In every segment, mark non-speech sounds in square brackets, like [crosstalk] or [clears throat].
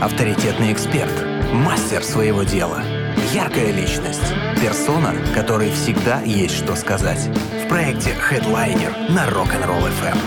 авторитетный эксперт, мастер своего дела, яркая личность, персона, которой всегда есть что сказать. В проекте Headliner на Rock'n'Roll FM.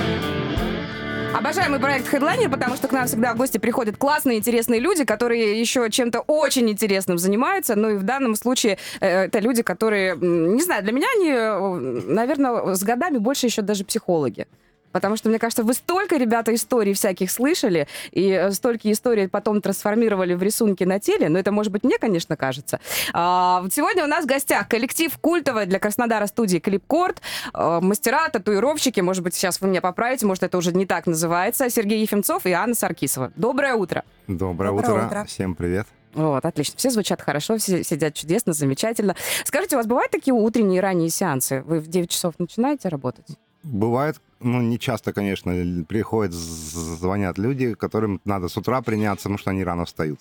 Обожаемый проект Headliner, потому что к нам всегда в гости приходят классные, интересные люди, которые еще чем-то очень интересным занимаются. Ну и в данном случае э, это люди, которые, не знаю, для меня они, э, наверное, с годами больше еще даже психологи. Потому что, мне кажется, вы столько, ребята, историй всяких слышали, и э, столько историй потом трансформировали в рисунки на теле. Но это, может быть, мне, конечно, кажется. А, вот сегодня у нас в гостях коллектив культовый для Краснодара студии Клипкорд, э, мастера, татуировщики, может быть, сейчас вы меня поправите, может, это уже не так называется, Сергей Ефимцов и Анна Саркисова. Доброе утро. Доброе, Доброе утро. утро. Всем привет. Вот, отлично. Все звучат хорошо, все сидят чудесно, замечательно. Скажите, у вас бывают такие утренние и ранние сеансы? Вы в 9 часов начинаете работать? Бывает, ну, не часто, конечно, приходят, звонят люди, которым надо с утра приняться, потому что они рано встают.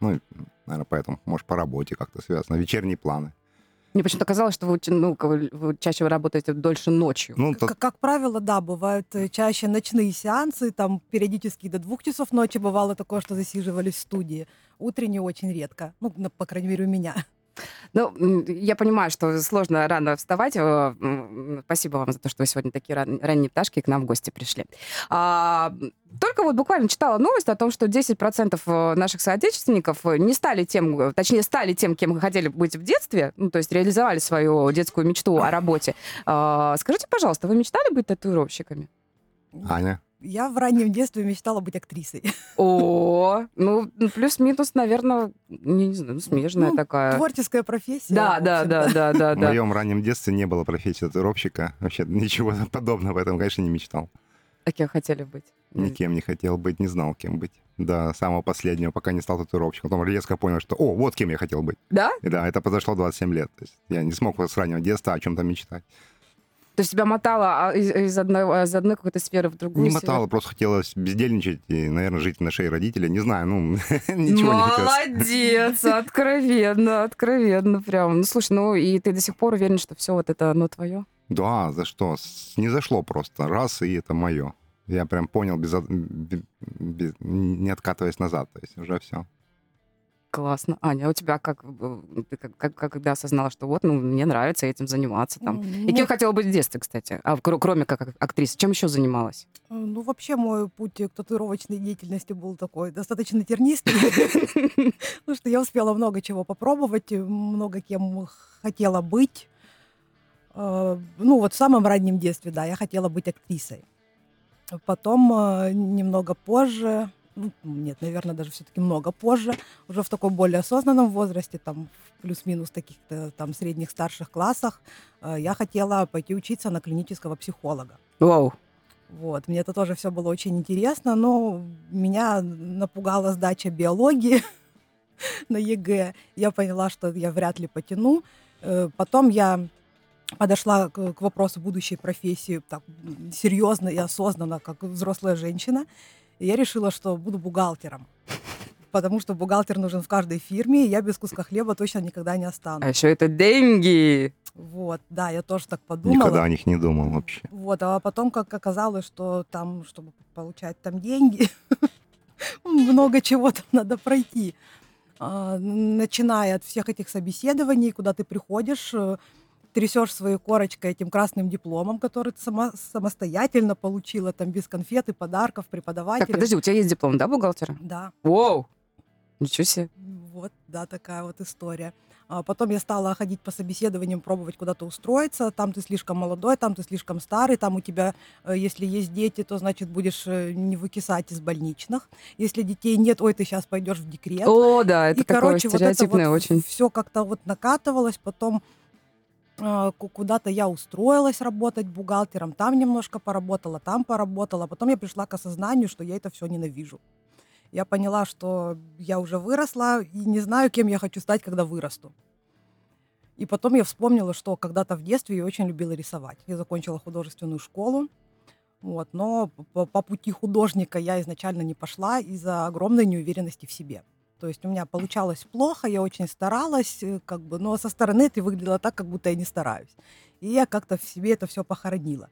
Ну, наверное, поэтому, может, по работе как-то связано, вечерние планы. Мне почему-то казалось, что вы, ну, вы- чаще вы работаете дольше ночью. Ну, то- Как, как правило, да, бывают э, чаще ночные сеансы, там периодически до двух часов ночи бывало такое, что засиживались в студии. Утренние очень редко, ну, по крайней мере, у меня. Ну, я понимаю, что сложно рано вставать. э, м, Спасибо вам за то, что вы сегодня такие ран- ранние пташки к нам в гости пришли. А, Только вот буквально читала новость о том, что 10% наших соотечественников не стали тем, э, точнее, стали тем, кем хотели быть в детстве, ну, то есть реализовали свою детскую мечту о работе. А, Скажите, пожалуйста, вы мечтали быть татуировщиками? Аня, Я в раннем детстве мечтала быть актрисой. [laughs] О, ну, плюс-минус, наверное, не, не знаю, ну, смежная Ну, такая. Творческая профессия. Да, да, да, [laughs] да, да, в моем раннем детстве не было профессии татуировщика. Вообще ничего [laughs] подобного в этом, конечно, не мечтал. А кем хотели быть? Никем не хотел быть, не знал, кем быть. До самого последнего, пока не стал татуировщиком. Потом резко понял, что, о, вот кем я хотел быть. Да? И да, это произошло 27 лет. То есть я не смог с раннего детства о чем-то мечтать. То есть тебя мотало а, из, из одной, из одной какой-то сферы в другую? Не мотало, просто хотелось бездельничать и, наверное, жить на шее родителей. Не знаю, ну, [laughs] ничего не хотелось. Молодец, откровенно, откровенно прям. Ну, слушай, ну и ты до сих пор уверен, что все вот это, оно твое? Да, за что? Не зашло просто. Раз, и это мое. Я прям понял, без, без- не откатываясь назад. То есть уже все. Классно. Аня, а у тебя как, ты как, как, когда осознала, что вот, ну, мне нравится этим заниматься там? И Ну, кем хотела быть в детстве, кстати? А кро- кроме как ак- актрисы, чем еще занималась? э, Ну, вообще, мой путь к татуировочной деятельности был такой достаточно тернистый, [laughs] потому что я успела много чего попробовать, э, много кем хотела быть. Э, Ну, вот в самом раннем детстве, да, я хотела быть актрисой. Потом немного позже, ну, нет, наверное, даже все-таки много позже, уже в таком более осознанном возрасте, там плюс-минус таких-то там средних старших классах, э, я хотела пойти учиться на клинического психолога. Вау. Вот, мне это тоже все было очень интересно, но меня напугала сдача биологии [laughs] на ЕГЭ. Я поняла, что я вряд ли потяну. Э, Потом я подошла к, к вопросу будущей профессии так серьезно и осознанно, как взрослая женщина. И я решила, что буду бухгалтером. Потому что бухгалтер нужен в каждой фирме, и я без куска хлеба точно никогда не А останусь. еще это деньги. Вот, да, я тоже так подумала. Никогда о них не думал вообще. Вот, а потом, как оказалось, что там, чтобы получать там деньги, [laughs] много чего там надо пройти. А, Начиная от всех этих собеседований, куда ты приходишь, э, трясешь своей корочкой этим красным дипломом, который ты сама, самостоятельно получила, там без конфет и подарков Так, преподавателя. подожди, у тебя есть диплом, да, бухгалтера? Да, Вау. Ничего себе. вот, да, такая вот история. А потом я стала ходить по собеседованиям, пробовать куда-то устроиться. Там ты слишком молодой, там ты слишком старый, там у тебя, э, если есть дети, то значит будешь э, не выкисать из больничных. Если детей нет, ой, ты сейчас пойдешь в декрет. О, да, это И, такое короче, вот это стереотипное вот очень. все как-то вот накатывалось, потом куда-то я устроилась работать бухгалтером, там немножко поработала, там поработала, потом я пришла к осознанию, что я это все ненавижу. Я поняла, что я уже выросла и не знаю, кем я хочу стать, когда вырасту. И потом я вспомнила, что когда-то в детстве я очень любила рисовать. Я закончила художественную школу, вот, но по, по пути художника я изначально не пошла из-за огромной неуверенности в себе. То есть у меня получалось плохо, я очень старалась, э, как бы, но со стороны это выглядело так, как будто я не стараюсь. И я как-то в себе это все похоронила.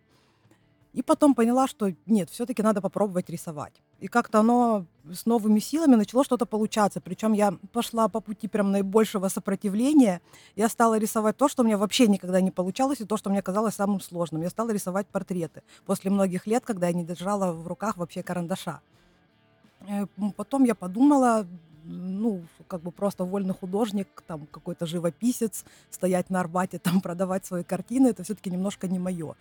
И потом поняла, что нет, все-таки надо попробовать рисовать. И как-то оно с новыми силами начало что-то получаться. Причем я пошла по пути прям наибольшего сопротивления. Я стала рисовать то, что у меня вообще никогда не получалось, и то, что мне казалось самым сложным. Я стала рисовать портреты после многих лет, когда я не держала в руках вообще карандаша. Э, потом я подумала, ну, как бы просто вольный художник, там какой-то живописец, стоять на Арбате, [laughs] там продавать свои картины, это все-таки немножко не мое.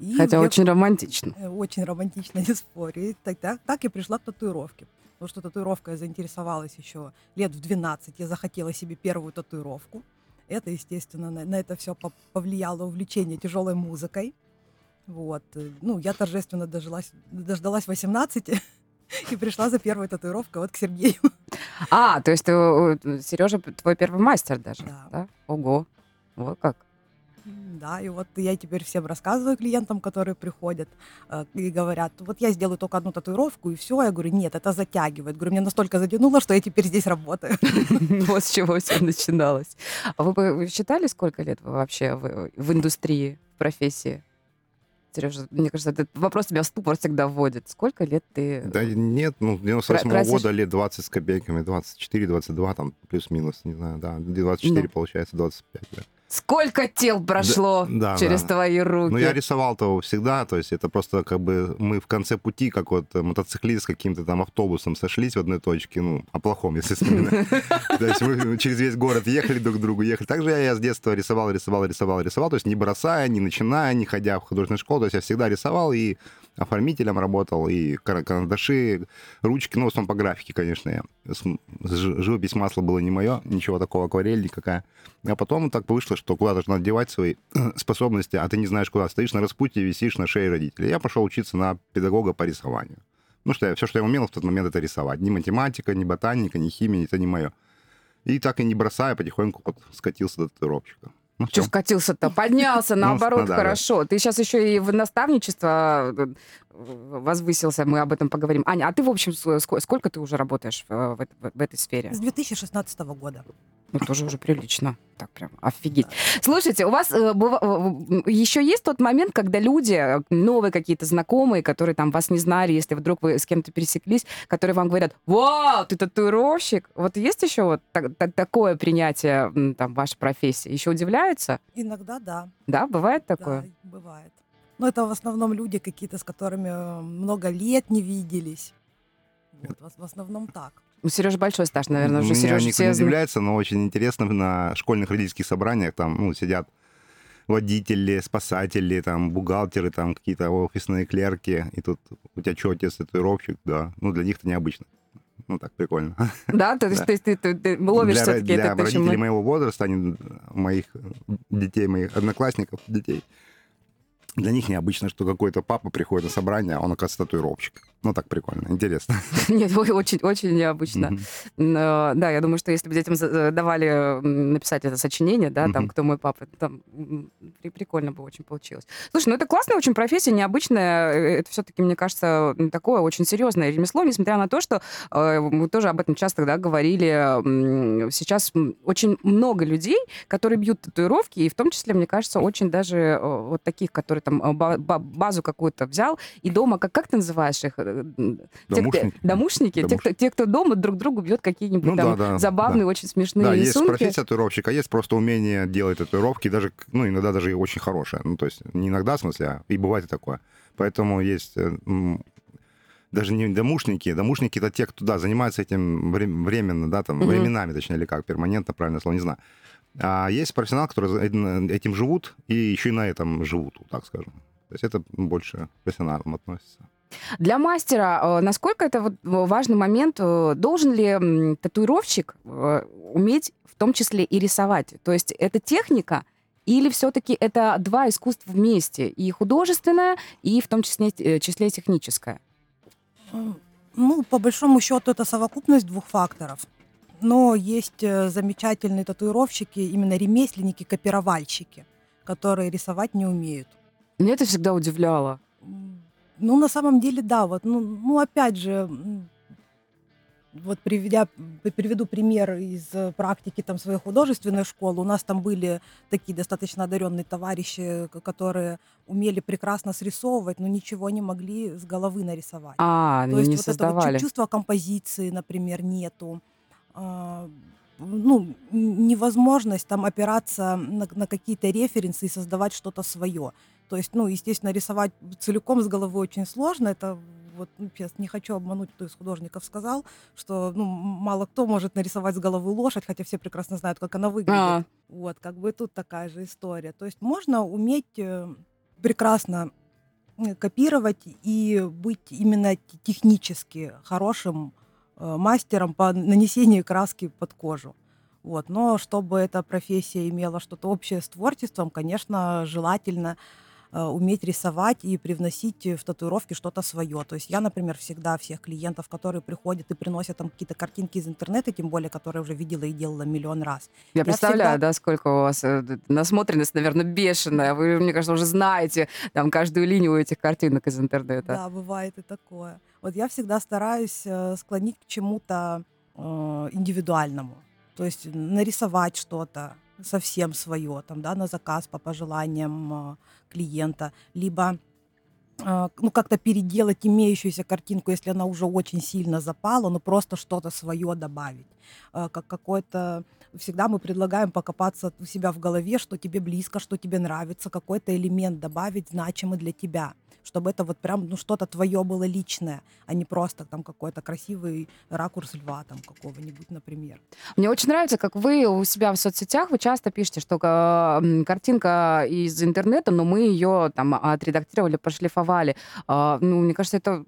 И Хотя я, очень романтично. Э, очень романтично, [laughs] не спорю. И так, так, так я пришла к татуировке. Потому что татуировкой я заинтересовалась еще лет в 12. Я захотела себе первую татуировку. Это, естественно, на, на это все повлияло увлечение тяжелой музыкой. Вот. Э, ну, я торжественно дожилась, дождалась 18 [laughs] и пришла за первой татуировкой вот к Сергею. А, то есть Сережа твой первый мастер даже? Да. да? Ого, вот как. Да, и вот я теперь всем рассказываю клиентам, которые приходят э, и говорят, вот я сделаю только одну татуировку, и все. Я говорю, нет, это затягивает. Говорю, мне настолько затянуло, что я теперь здесь работаю. [laughs] Вот с чего все начиналось. А вы бы считали, сколько лет вы вообще в индустрии, в профессии? Сережа, мне кажется, этот вопрос тебя в ступор всегда вводит. Сколько лет ты... Да нет, ну, 98 -го года лет 20 с копейками, 24, 22, там, плюс-минус, не знаю, да, 24 ну. получается, 25, да. Сколько тел прошло да, да, через да. твои руки? Ну, я рисовал-то всегда, то есть это просто как бы мы в конце пути, как вот мотоциклист с каким-то там автобусом сошлись в одной точке, ну, о плохом, если вспоминать. [laughs] То есть мы через весь город ехали друг к другу, ехали. Также я с детства рисовал, рисовал, рисовал, рисовал, то есть не бросая, не начиная, не ходя в художественную школу, то есть я всегда рисовал и оформителем работал, и карандаши, ручки, ну, в основном по графике, конечно, я. Живопись масла было не мое, ничего такого, акварель никакая. А потом так вышло, что куда должен надевать свои способности, а ты не знаешь куда. Стоишь на распутье, висишь на шее родителей. Я пошел учиться на педагога по рисованию. Ну, что я, все, что я умел в тот момент, это рисовать. Ни математика, ни ботаника, ни химия, это не мое. И так и не бросая, потихоньку вот скатился до татуировщика. Ну, что скатился-то? Поднялся, ну, наоборот, ну, хорошо. Ты сейчас еще и в наставничество э, возвысился, мы об этом поговорим. Аня, а ты, в общем, сколько ты уже работаешь в, в, в этой сфере? С 2016 года. Ну, тоже уже прилично. Так прям, офигеть. Слушайте, у вас э, быв... Э, еще есть тот момент, когда люди, новые какие-то знакомые, которые там вас не знали, если вдруг вы с кем-то пересеклись, которые вам говорят, вау, ты татуировщик. Вот есть еще вот так, так, такое принятие там вашей профессии? Еще удивляются? Иногда да. Да, бывает такое? Да, бывает. Но это в основном люди какие-то, с которыми э, много лет не виделись. Вот, в основном так. У Сережи большой стаж, наверное, уже Меня Сережа никто не удивляется, но очень интересно на школьных родительских собраниях там ну, сидят водители, спасатели, там, бухгалтеры, там, какие-то офисные клерки, и тут у тебя что, отец татуировщик, да, ну, для них это необычно. Ну, так, прикольно. [laughs] Да? То есть, ты, ты, ты ловишь для, все-таки для это родителей моего возраста, они, моих детей, моих одноклассников, детей, для них необычно, что какой-то папа приходит на собрание, а он, оказывается, татуировщик. Ну, так прикольно, интересно. [laughs] Нет, очень, очень необычно. Mm-hmm. Да, я думаю, что если бы детям э, давали написать это сочинение, да, там, кто мой папа, там прикольно бы очень получилось. Слушай, ну это классная очень профессия, необычная. Э, это все-таки, мне кажется, такое очень серьезное ремесло, несмотря на то, что э, мы тоже об этом часто да, говорили. Сейчас очень много людей, которые бьют татуировки, и в том числе, мне кажется, очень даже вот таких, которые там базу какую-то взял, и дома, как, как ты называешь их? Домушники. Те, домушники, те, кто, те, кто дома друг другу бьет какие-нибудь ну, там да, да, забавные, да. очень смешные да, рисунки. есть профессия татуировщика, есть просто умение делать татуировки, даже, ну, иногда даже очень хорошее. Ну, то есть не иногда, в смысле, а и бывает и такое. Поэтому есть э, даже не домушники, домушники это те, кто, да, занимаются этим временно, да, там, угу. временами, точнее, или как, перманентно, правильно слово, не знаю. А есть профессионалы, которые этим живут и еще и на этом живут, так скажем. То есть это больше к профессионалам относится. Для мастера, э, насколько это вот важный момент, э, должен ли татуировщик э, уметь в том числе и рисовать? То есть это техника, или все-таки это два искусства вместе, и художественное, и в том числе, числе техническое? Ну, по большому счету, это совокупность двух факторов. Но есть замечательные татуировщики, именно ремесленники, копировальщики, которые рисовать не умеют. Меня это всегда удивляло. Ну, на самом деле, да, вот, ну, ну опять же, вот приведя, приведу пример из э, практики там своей художественной школы. У нас там были такие достаточно одаренные товарищи, которые умели прекрасно срисовывать, но ничего не могли с головы нарисовать. А, То есть не вот это вот чу- создавали. чувство композиции, например, нету. А, Ну, невозможность там опираться на, на какие-то референсы и создавать что-то свое. То есть, ну, естественно, рисовать целиком с головы очень сложно. Это вот, ну, сейчас не хочу обмануть, кто из художников сказал, что, ну, мало кто может нарисовать с головы лошадь, хотя все прекрасно знают, как она выглядит. А. Вот, как бы тут такая же история. То есть можно уметь э, прекрасно э, копировать и быть именно технически хорошим э, мастером по нанесению краски под кожу. Вот. Но чтобы эта профессия имела что-то общее с творчеством, конечно, желательно э, уметь рисовать и привносить в татуировки что-то свое. То есть я, например, всегда всех клиентов, которые приходят и приносят там какие-то картинки из интернета, тем более, которые уже видела и делала миллион раз, Я представляю, всегда- да, сколько у вас э, насмотренность, наверное, бешеная. Вы, мне кажется, уже знаете там каждую линию этих картинок из интернета. Да, бывает и такое. Вот я всегда стараюсь э, склонить к чему-то э, индивидуальному. То есть нарисовать что-то совсем свое, там, да, на заказ по пожеланиям э, клиента, либо э, ну, как-то переделать имеющуюся картинку, если она уже очень сильно запала, но просто что-то свое добавить. Э, Как какой-то... Всегда мы предлагаем покопаться у себя в голове, что тебе близко, что тебе нравится, какой-то элемент добавить значимый для тебя чтобы это вот прям ну, что-то твое было личное, а не просто там какой-то красивый ракурс льва там какого-нибудь, например. Мне очень нравится, как вы у себя в соцсетях, вы часто пишете, что м, картинка из интернета, но мы ее там отредактировали, пошлифовали. А, Ну, мне кажется, это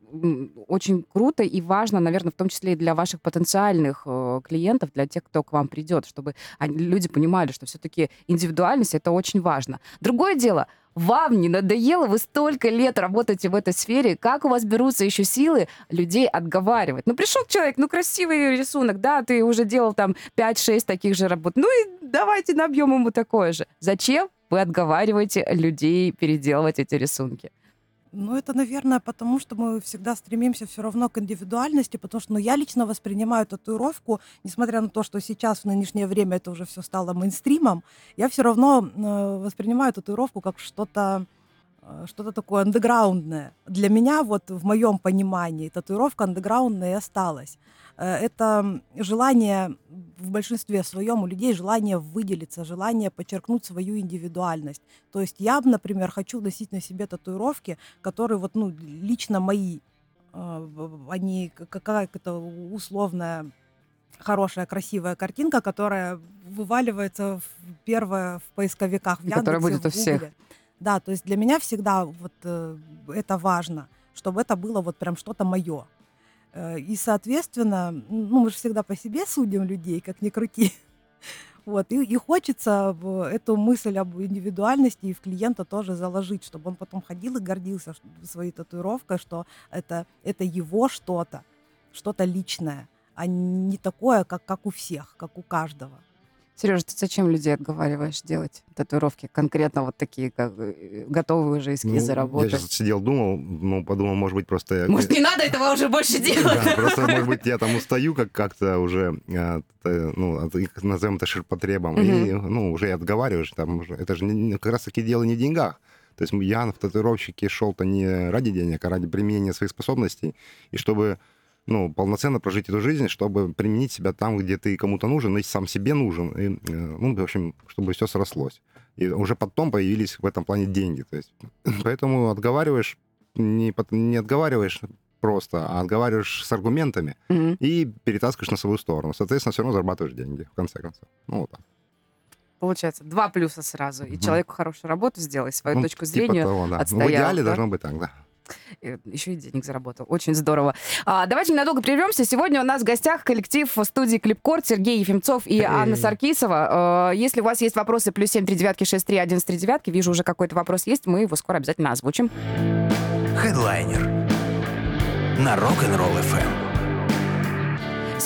очень круто и важно, наверное, в том числе и для ваших потенциальных э, клиентов, для тех, кто к вам придет, чтобы люди понимали, что все-таки индивидуальность это очень важно. Другое дело, вам не надоело, вы столько лет работаете в этой сфере, как у вас берутся еще силы людей отговаривать? Ну, пришел человек, ну, красивый рисунок, да, ты уже делал там 5-6 таких же работ, ну и давайте набьем ему такое же. Зачем вы отговариваете людей переделывать эти рисунки? Ну, это, наверное, потому что мы всегда стремимся все равно к индивидуальности, потому что ну, я лично воспринимаю татуировку, несмотря на то, что сейчас в нынешнее время это уже все стало мейнстримом, я все равно э, воспринимаю татуировку как что-то э, что-то такое андеграундное. Для меня, вот в моем понимании, татуировка андеграундная и осталась. Э, Это желание в большинстве своем у людей желание выделиться, желание подчеркнуть свою индивидуальность. То есть я, например, хочу носить на себе татуировки, которые вот, ну, лично мои, э, они какая-то условная хорошая, красивая картинка, которая вываливается в первое в поисковиках, в И которая Яндексе, будет у в всех. Гугле. Да, то есть для меня всегда вот э, это важно, чтобы это было вот прям что-то мое. И, соответственно, ну, мы же всегда по себе судим людей, как ни крути. [laughs] Вот, и, и хочется эту мысль об индивидуальности и в клиента тоже заложить, чтобы он потом ходил и гордился своей татуировкой, что это, это его что-то, что-то личное, а не такое, как, как у всех, как у каждого. Сережа, ты зачем людей отговариваешь делать татуировки? Конкретно вот такие, как э, готовые уже эскизы Ну, работы. Я сейчас сидел, думал, ну, подумал, может быть, просто... Может, не надо этого уже больше делать? Да, [laughs] просто, может быть, я там устаю как как-то уже, от, э, ну, назовем это ширпотребом, и, ну, уже и отговариваешь, там, уже- это же как раз-таки дело не в деньгах. То есть я в татуировщике шел-то не ради денег, а ради применения своих способностей, и чтобы ну, полноценно прожить эту жизнь, чтобы применить себя там, где ты кому-то нужен, и сам себе нужен, и, э, ну, в общем, чтобы все срослось. И уже потом появились в этом плане деньги. То есть, [laughs] поэтому отговариваешь, не, не отговариваешь просто, а отговариваешь с аргументами Мгм. и перетаскиваешь на свою сторону. Соответственно, все равно зарабатываешь деньги, в конце концов. Ну, вот так. Получается, два плюса сразу. И Мгм. человеку хорошую работу сделай, свою Ну, точку типа зрения того, да. Ну, отстоял, в идеале да? должно быть так, да. Еще и денег заработал. Очень здорово. А, давайте ненадолго прервемся. Сегодня у нас в гостях коллектив студии Клипкорд Сергей Ефимцов и Анна Эй. Саркисова. А, если у вас есть вопросы, плюс семь три девятки шесть три один три девятки, вижу уже какой-то вопрос есть, мы его скоро обязательно озвучим. Хедлайнер на Rock'n'Roll FM.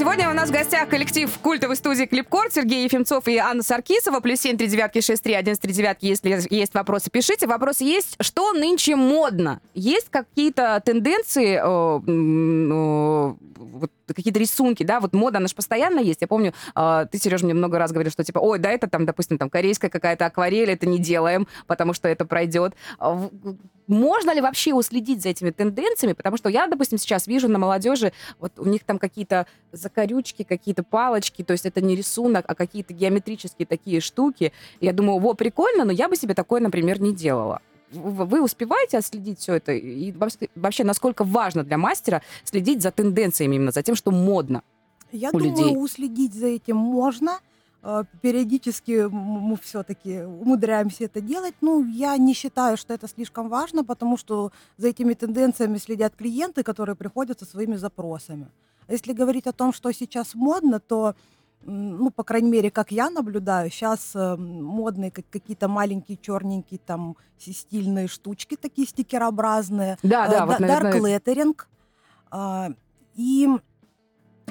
Сегодня у нас в гостях коллектив культовой студии Клипкорд, Сергей Ефимцов и Анна Саркисова, плюс 7 3 девятки 6 3 11 3 девятки. Если есть вопросы, пишите. Вопрос есть, что нынче модно? Есть какие-то тенденции, э, э, вот какие-то рисунки, да, вот мода, она же постоянно есть. Я помню, э, ты, Сереж, мне много раз говорил, что типа, ой, да, это там, допустим, там корейская какая-то акварель, это не делаем, потому что это пройдет. Можно ли вообще уследить за этими тенденциями? Потому что я, допустим, сейчас вижу на молодежи, вот у них там какие-то закорючки, какие-то палочки, то есть это не рисунок, а какие-то геометрические такие штуки. Я думаю, во, прикольно, но я бы себе такое, например, не делала. Вы успеваете отследить все это? И вообще- вообще, насколько важно для мастера следить за тенденциями, именно за тем, что модно? Я у думаю, людей. уследить за этим можно. Э, Периодически мы все-таки умудряемся это делать. Ну, я не считаю, что это слишком важно, потому что за этими тенденциями следят клиенты, которые приходят со своими запросами. А если говорить о том, что сейчас модно, то, ну, по крайней мере, как я наблюдаю, сейчас модные как какие-то маленькие черненькие там стильные штучки, такие стикерообразные. Да, да, Э, вот, наверное, Dark lettering. А, И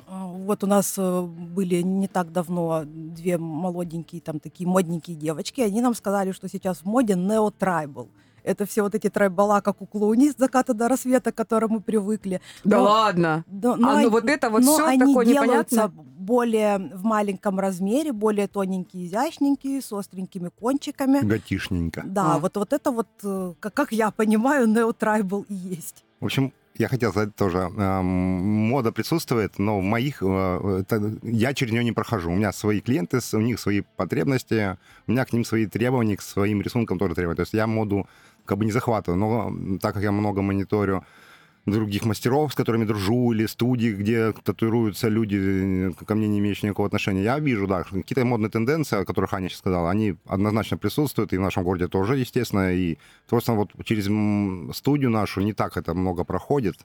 вот у нас э, были не так давно две молоденькие, там такие модненькие девочки. Они нам сказали, что сейчас в моде неотрайбл. Это все вот эти трайбала, как у клоуни с заката до рассвета, к которым мы привыкли. Да Но- ладно. Да, а ну вот это вот но все они такое делаются непонятное. более в маленьком размере, более тоненькие, изящненькие, с остренькими кончиками. Готишненько. Да, А. вот, вот это вот, э, как, как я понимаю, неотрайбл и есть. В общем, я хотел сказать тоже, мода присутствует, но в моих, э, я через нее не прохожу. У меня свои клиенты, у них свои потребности, у меня к ним свои требования, к своим рисункам тоже требования. То есть я моду как бы не захватываю, но так как я много мониторю других мастеров, с которыми дружу, или студий, где татуируются люди, э, ко мне не имеющие никакого отношения, я вижу, да, какие-то модные тенденции, о которых Аня сейчас сказала, они однозначно присутствуют, и в нашем городе тоже, естественно, и просто вот через студию нашу не так это много проходит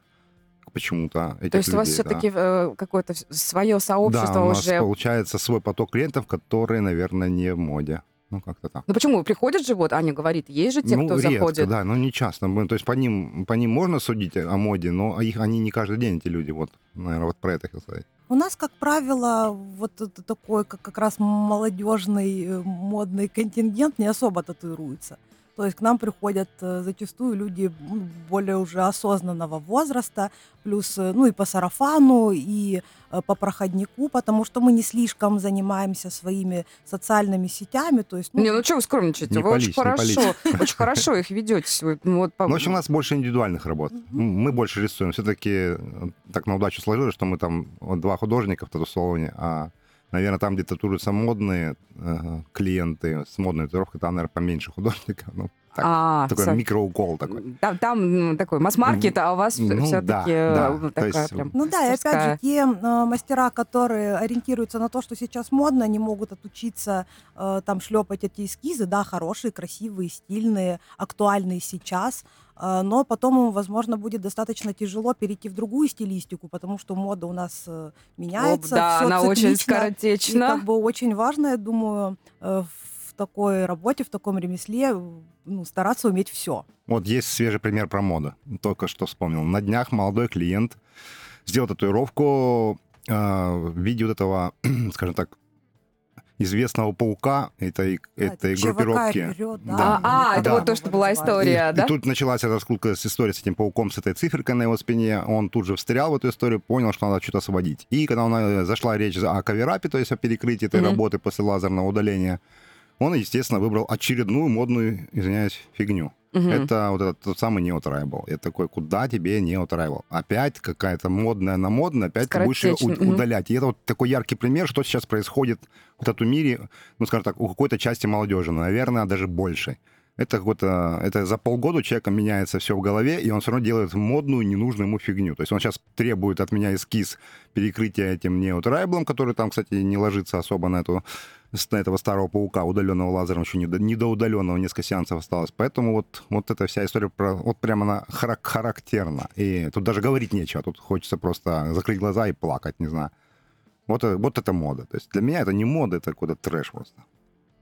почему-то То есть у вас людей, да. все-таки какое-то свое сообщество да, у нас уже получается свой поток клиентов, которые, наверное, не в моде. Ну, как-то так. Ну почему? Приходят же, вот Аня говорит, есть же те, ну, кто редко, заходит. да, но не часто. Мы- То есть по ним, по ним можно судить о моде, но их, они не каждый день, эти люди. Вот, наверное, вот про это хотел сказать. У нас, как правило, вот такой как, как раз молодежный э, модный контингент не особо татуируется. То есть к нам приходят э, зачастую люди м, более уже осознанного возраста, плюс, э, ну и по сарафану, и э, по проходнику, потому что мы не слишком занимаемся своими социальными сетями. То есть, ну, Не, ну что вы скромничаете? Не вы очень пались, не хорошо, очень хорошо их ведете. Ну, вот, по- Ну, в общем, у нас больше индивидуальных работ. Мы больше рисуем. Все-таки так на удачу сложилось, что мы там два художника в тату-салоне, а, наверное, там, где татуируются модные э, клиенты с модной татуировкой, там, наверное, поменьше художников. Ну, так, А, такой со- микроукол такой. Там, там, такой масс-маркет, а у вас Ну, все-таки да, да. То такая есть, прям Ну да, и опять же, мастерская. те э, мастера, которые ориентируются на то, что сейчас модно, они могут отучиться э, там шлепать эти эскизы, да, хорошие, красивые, стильные, актуальные сейчас, э, но потом им, возможно, будет достаточно тяжело перейти в другую стилистику, потому что мода у нас э, меняется. да, всё она очень циклично, И скоротечна. как бы очень важно, я думаю, э, в такой работе, в таком ремесле ну, стараться уметь все. Вот есть свежий пример про моду. Только что вспомнил. На днях молодой клиент сделал татуировку э, в виде вот этого, [clears throat] скажем так, известного паука этой, этой группировки. вперед, Да. да, А, или это да. вот то, что была история, и, да? и тут началась эта раскрутка с история с этим пауком, с этой циферкой на его спине. Он тут же встрял в эту историю, понял, что надо что-то освободить. И когда у нас зашла речь о каверапе, то есть о перекрытии этой Мгм. работы после лазерного удаления, он, естественно, выбрал очередную модную, извиняюсь, фигню. Мгм. Это вот этот тот самый неотрайбл. Я такой, куда тебе неотрайбл? Опять какая-то модная на модная, опять ты будешь ее мгм. удалять. И это вот такой яркий пример, что сейчас происходит в этом мире, ну, скажем так, у какой-то части молодежи, наверное, даже больше. Это какой-то, это за полгода у человека меняется все в голове, и он все равно делает модную, ненужную ему фигню. То есть он сейчас требует от меня эскиз перекрытия этим неотрайблом, который там, кстати, не ложится особо на эту этого старого паука, удаленного лазером, еще не до, удаленного, несколько сеансов осталось. Поэтому вот, вот эта вся история про, вот прямо она харак- характерна. И тут даже говорить нечего, тут хочется просто закрыть глаза и плакать, не знаю. Вот, вот это мода. То есть для меня это не мода, это какой-то трэш просто.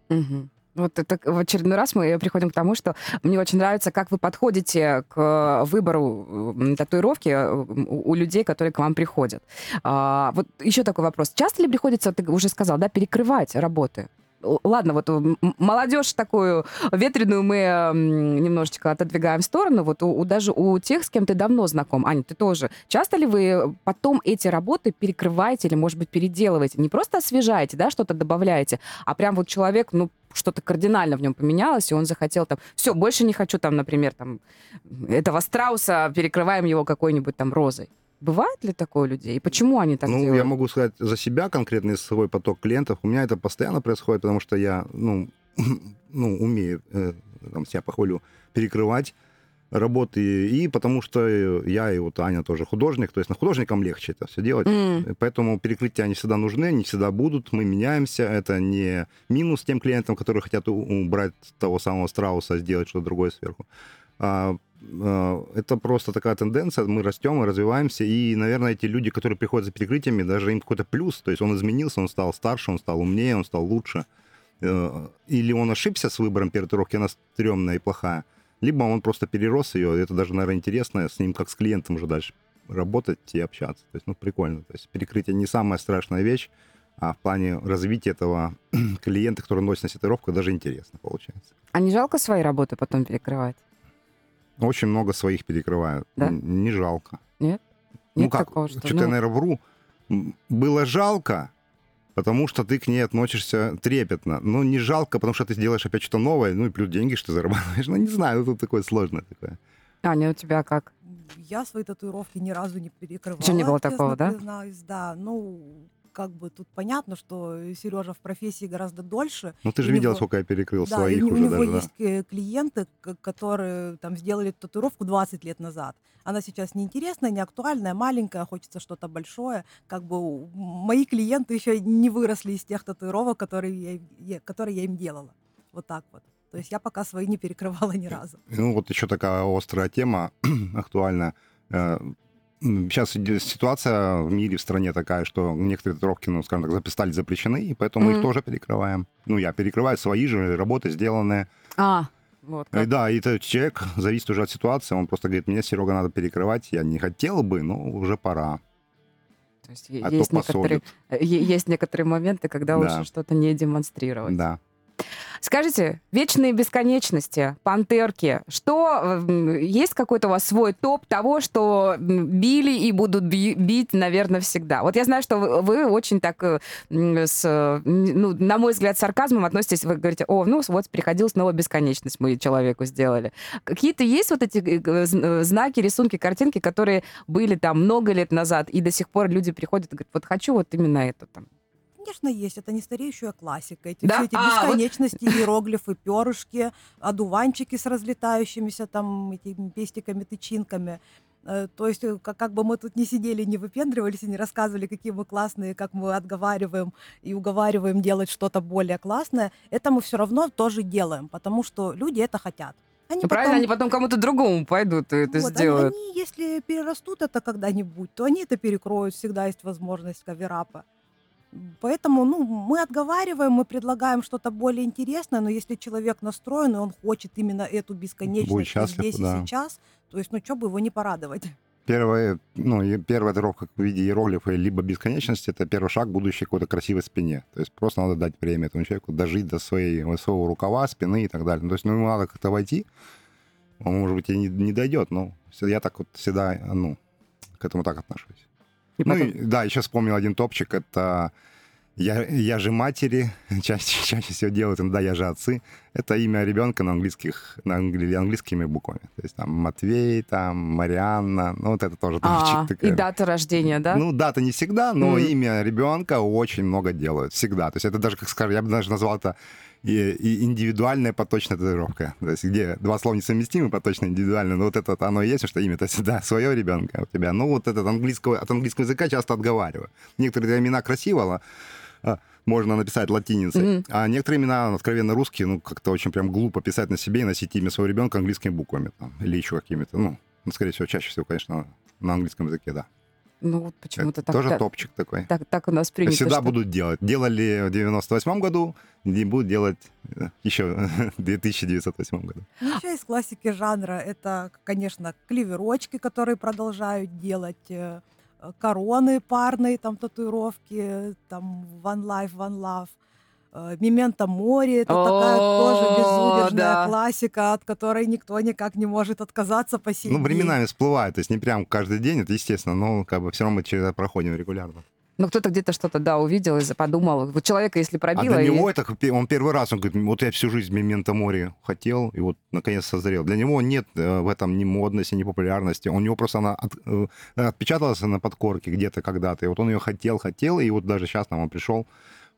Мгм. Вот это в очередной раз мы приходим к тому, что мне очень нравится, как вы подходите к выбору татуировки э, у у людей, которые к вам приходят. А, вот еще такой вопрос. Часто ли приходится, ты уже сказал, да, перекрывать работы? Ладно, вот м, молодежь такую ветреную мы м, немножечко отодвигаем в сторону. Вот у, у- даже у тех, с кем ты давно знаком, Аня, ты тоже. Часто ли вы потом эти работы перекрываете или, может быть, переделываете? Не просто освежаете, да, что-то добавляете, а прям вот человек, ну, что-то кардинально в нем поменялось, и он захотел там, все, больше не хочу там, например, там, этого страуса, перекрываем его какой-нибудь там розой. Бывает ли такое у людей? И почему они так ну, делают? я могу сказать за себя конкретно, за свой поток клиентов. У меня это постоянно происходит, потому что я, ну, [laughs] ну умею, э, там, себя похвалю, перекрывать работы. И потому что я и вот Аня тоже художник, то есть на художникам легче это все делать. М, Поэтому перекрытия не всегда нужны, не всегда будут. Мы меняемся. Это не минус тем клиентам, которые хотят убрать того самого страуса, сделать что-то другое сверху. А, это просто такая тенденция. Мы растем и развиваемся. И, наверное, эти люди, которые приходят за перекрытиями, даже им какой-то плюс. То есть он изменился, он стал старше, он стал умнее, он стал лучше. Э, Или он ошибся с выбором первой татуировки, она стрёмная и плохая. Либо он просто перерос ее. Это даже, наверное, интересно с ним, как с клиентом уже дальше работать и общаться. То есть, ну, прикольно. То есть перекрытие не самая страшная вещь, а в плане развития этого [clears throat] клиента, который носит на себе татуировку, даже интересно получается. А не жалко свои работы потом перекрывать? Очень много своих перекрывают. Да? Не жалко. Нет? ну Нет как, такого, что... что-то ну, я, наверное, вру. Было жалко, потому что ты к ней относишься трепетно. Но не жалко, потому что ты сделаешь опять что-то новое, ну и плюс деньги, что ты зарабатываешь. [laughs] Ну, не знаю, ну, тут такое сложное такое. Аня, у тебя как? Я свои татуировки ни разу не перекрывала. Ещё не было такого, да? признаюсь, да. Ну, как бы тут понятно, что Сережа в профессии гораздо дольше. Ну, ты же У видела, него- сколько я перекрыл Да, своих и у уже него даже, да. есть э, клиенты, которые там сделали татуировку 20 лет назад. Она сейчас неинтересная, не актуальная, маленькая, хочется что-то большое. Как бы у- мои клиенты еще не выросли из тех татуировок, которые я, которые я им делала. Вот так вот. То есть я пока свои не перекрывала ни разу. Ну, вот еще такая острая тема, [clears throat] актуальная. Сейчас ситуация в мире, в стране такая, что некоторые татуировки, ну, скажем так, записали запрещены, и поэтому Мгм. их тоже перекрываем. Ну, я перекрываю свои же работы, сделанные. А, вот. И как. да, и этот человек зависит уже от ситуации. Он просто говорит, мне, Серега, надо перекрывать. Я не хотел бы, но уже пора. То есть А то есть, некоторые, посолит. е- есть некоторые моменты, когда Да. лучше что-то не демонстрировать. Да. Скажите, вечные бесконечности, пантерки, что м, есть какой-то у вас свой топ того, что били и будут би- бить, наверное, всегда? Вот я знаю, что вы, вы очень так, э, с, ну, на мой взгляд, с сарказмом относитесь. Вы говорите, о, ну вот приходил снова бесконечность мы человеку сделали. Какие-то есть вот эти э, э, знаки, рисунки, картинки, которые были там много лет назад, и до сих пор люди приходят и говорят, вот хочу вот именно это там. Конечно, есть. Это не стареющая классика. Эти, Да? Все эти А, вот- бесконечности, иероглифы, перышки, одуванчики с разлетающимися там этими пестиками, тычинками. Э, То есть, э, как, как бы мы тут не сидели, не выпендривались и не рассказывали, какие мы классные, как мы отговариваем и уговариваем делать что-то более классное, это мы все равно тоже делаем, потому что люди это хотят. Они Ну, правильно, потом- они потом кому-то другому пойдут и это вот, они- сделают. Они, если перерастут это когда-нибудь, то они это перекроют. Всегда есть возможность каверапа. Поэтому, ну, мы отговариваем, мы предлагаем что-то более интересное, но если человек настроен, и он хочет именно эту бесконечность счастлив, здесь да. и сейчас, то есть, ну, что бы его не порадовать. Ну, и первая татуировка в виде иероглифа либо бесконечности, это первый шаг к будущей какой-то красивой спине. То есть просто надо дать время этому человеку дожить до своей, своего рукава, спины и так далее. Ну, То есть, ну, ему надо как-то войти. Он, может быть, и не, не дойдет, но я так вот всегда, ну, к этому так отношусь. И Ну, потом- и, да, еще вспомнил один топчик, это я, я же матери, [laughs] чаще, чаще всего делают, иногда я же отцы. Это имя ребенка на английских, на англи- английскими буквами. То есть там Матвей, там Марианна, ну вот это тоже топчик. А, [laughs] и дата рождения, да? Ну, дата не всегда, но Мгм. имя ребенка очень много делают. Всегда. То есть это даже, как скажем, я бы даже назвал это и, и индивидуальная поточная татуировка. То есть где два слова несовместимы, поточно индивидуально, но вот это оно и есть, что имя-то всегда свое ребенка у тебя. Ну, вот этот английского, от английского языка часто отговариваю. Некоторые имена красиво а, можно написать латиницей, Мгм. а некоторые имена откровенно русские, ну, как-то очень прям глупо писать на себе и носить имя своего ребенка английскими буквами там, или еще какими-то, ну, ну, скорее всего, чаще всего, конечно, на английском языке, да. Ну, вот почему-то Это так, тоже так, топчик такой. так, так у нас То принято. всегда что- будут делать. Делали в 98 году, и будут делать э, еще [laughs] в 2908 году. Ну, Еще из классики жанра это, конечно, клеверочки, которые продолжают делать, э, э, короны парные, там татуировки, там One Life, One Love. Э, Мементо море это такая тоже О, безудержная да. классика, от которой никто никак не может отказаться по сей Ну, временами всплывает, то есть не прям каждый день, это естественно, но как бы все равно мы через это проходим регулярно. Ну, кто-то где-то что-то, да, увидел и подумал. Вот человека, если А пробило... для и- него это, он первый раз, он говорит, вот я всю жизнь Мементо море хотел, и вот наконец созрел. Для него нет э, в этом ни модности, ни популярности. У него просто она от- э, отпечаталась на подкорке где-то когда-то, и вот он ее хотел, хотел, и вот даже сейчас там он пришел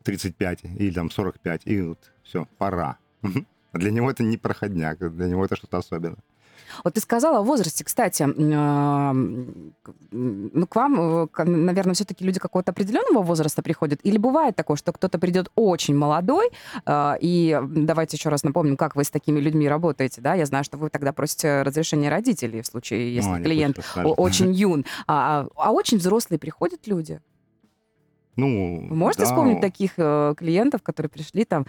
35 или там 45, и вот все, пора. А [laughs] Для него это не проходняк, для него это что-то особенное. Вот ты сказала о возрасте, кстати. Ну, к вам, э, наверное, все-таки люди какого-то определенного возраста приходят? Или бывает такое, что кто-то придет очень молодой, э, и давайте еще раз напомним, как вы с такими людьми работаете, да? Я знаю, что вы тогда просите разрешения родителей в случае, если Ну, клиент очень [laughs] юн. А, а очень взрослые приходят люди? Ну, Вы можете да, вспомнить таких э, клиентов, которые пришли там...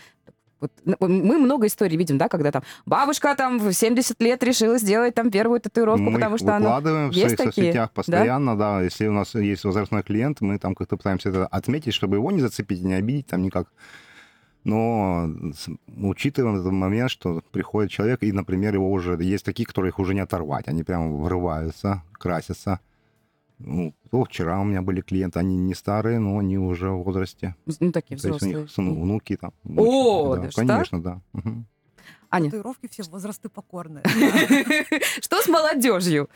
Вот, мы много историй видим, да, когда там бабушка там в 70 лет решила сделать там первую татуировку, мы потому их что она... выкладываем в своих такие? соцсетях постоянно, да? Если у нас есть возрастной клиент, мы там как-то пытаемся это отметить, чтобы его не зацепить, не обидеть там никак. Но учитываем этот момент, что приходит человек, и, например, его уже есть такие, которых уже не оторвать. Они прям врываются, красятся. Ну, то вчера у меня были клиенты, они не старые, но они уже в возрасте. Ну, такие То есть у взрослые. них сын- внуки там. О, так? Конечно, да. Мгм. Аня, Татуировки все возрасты покорные. [laughs] что с молодежью?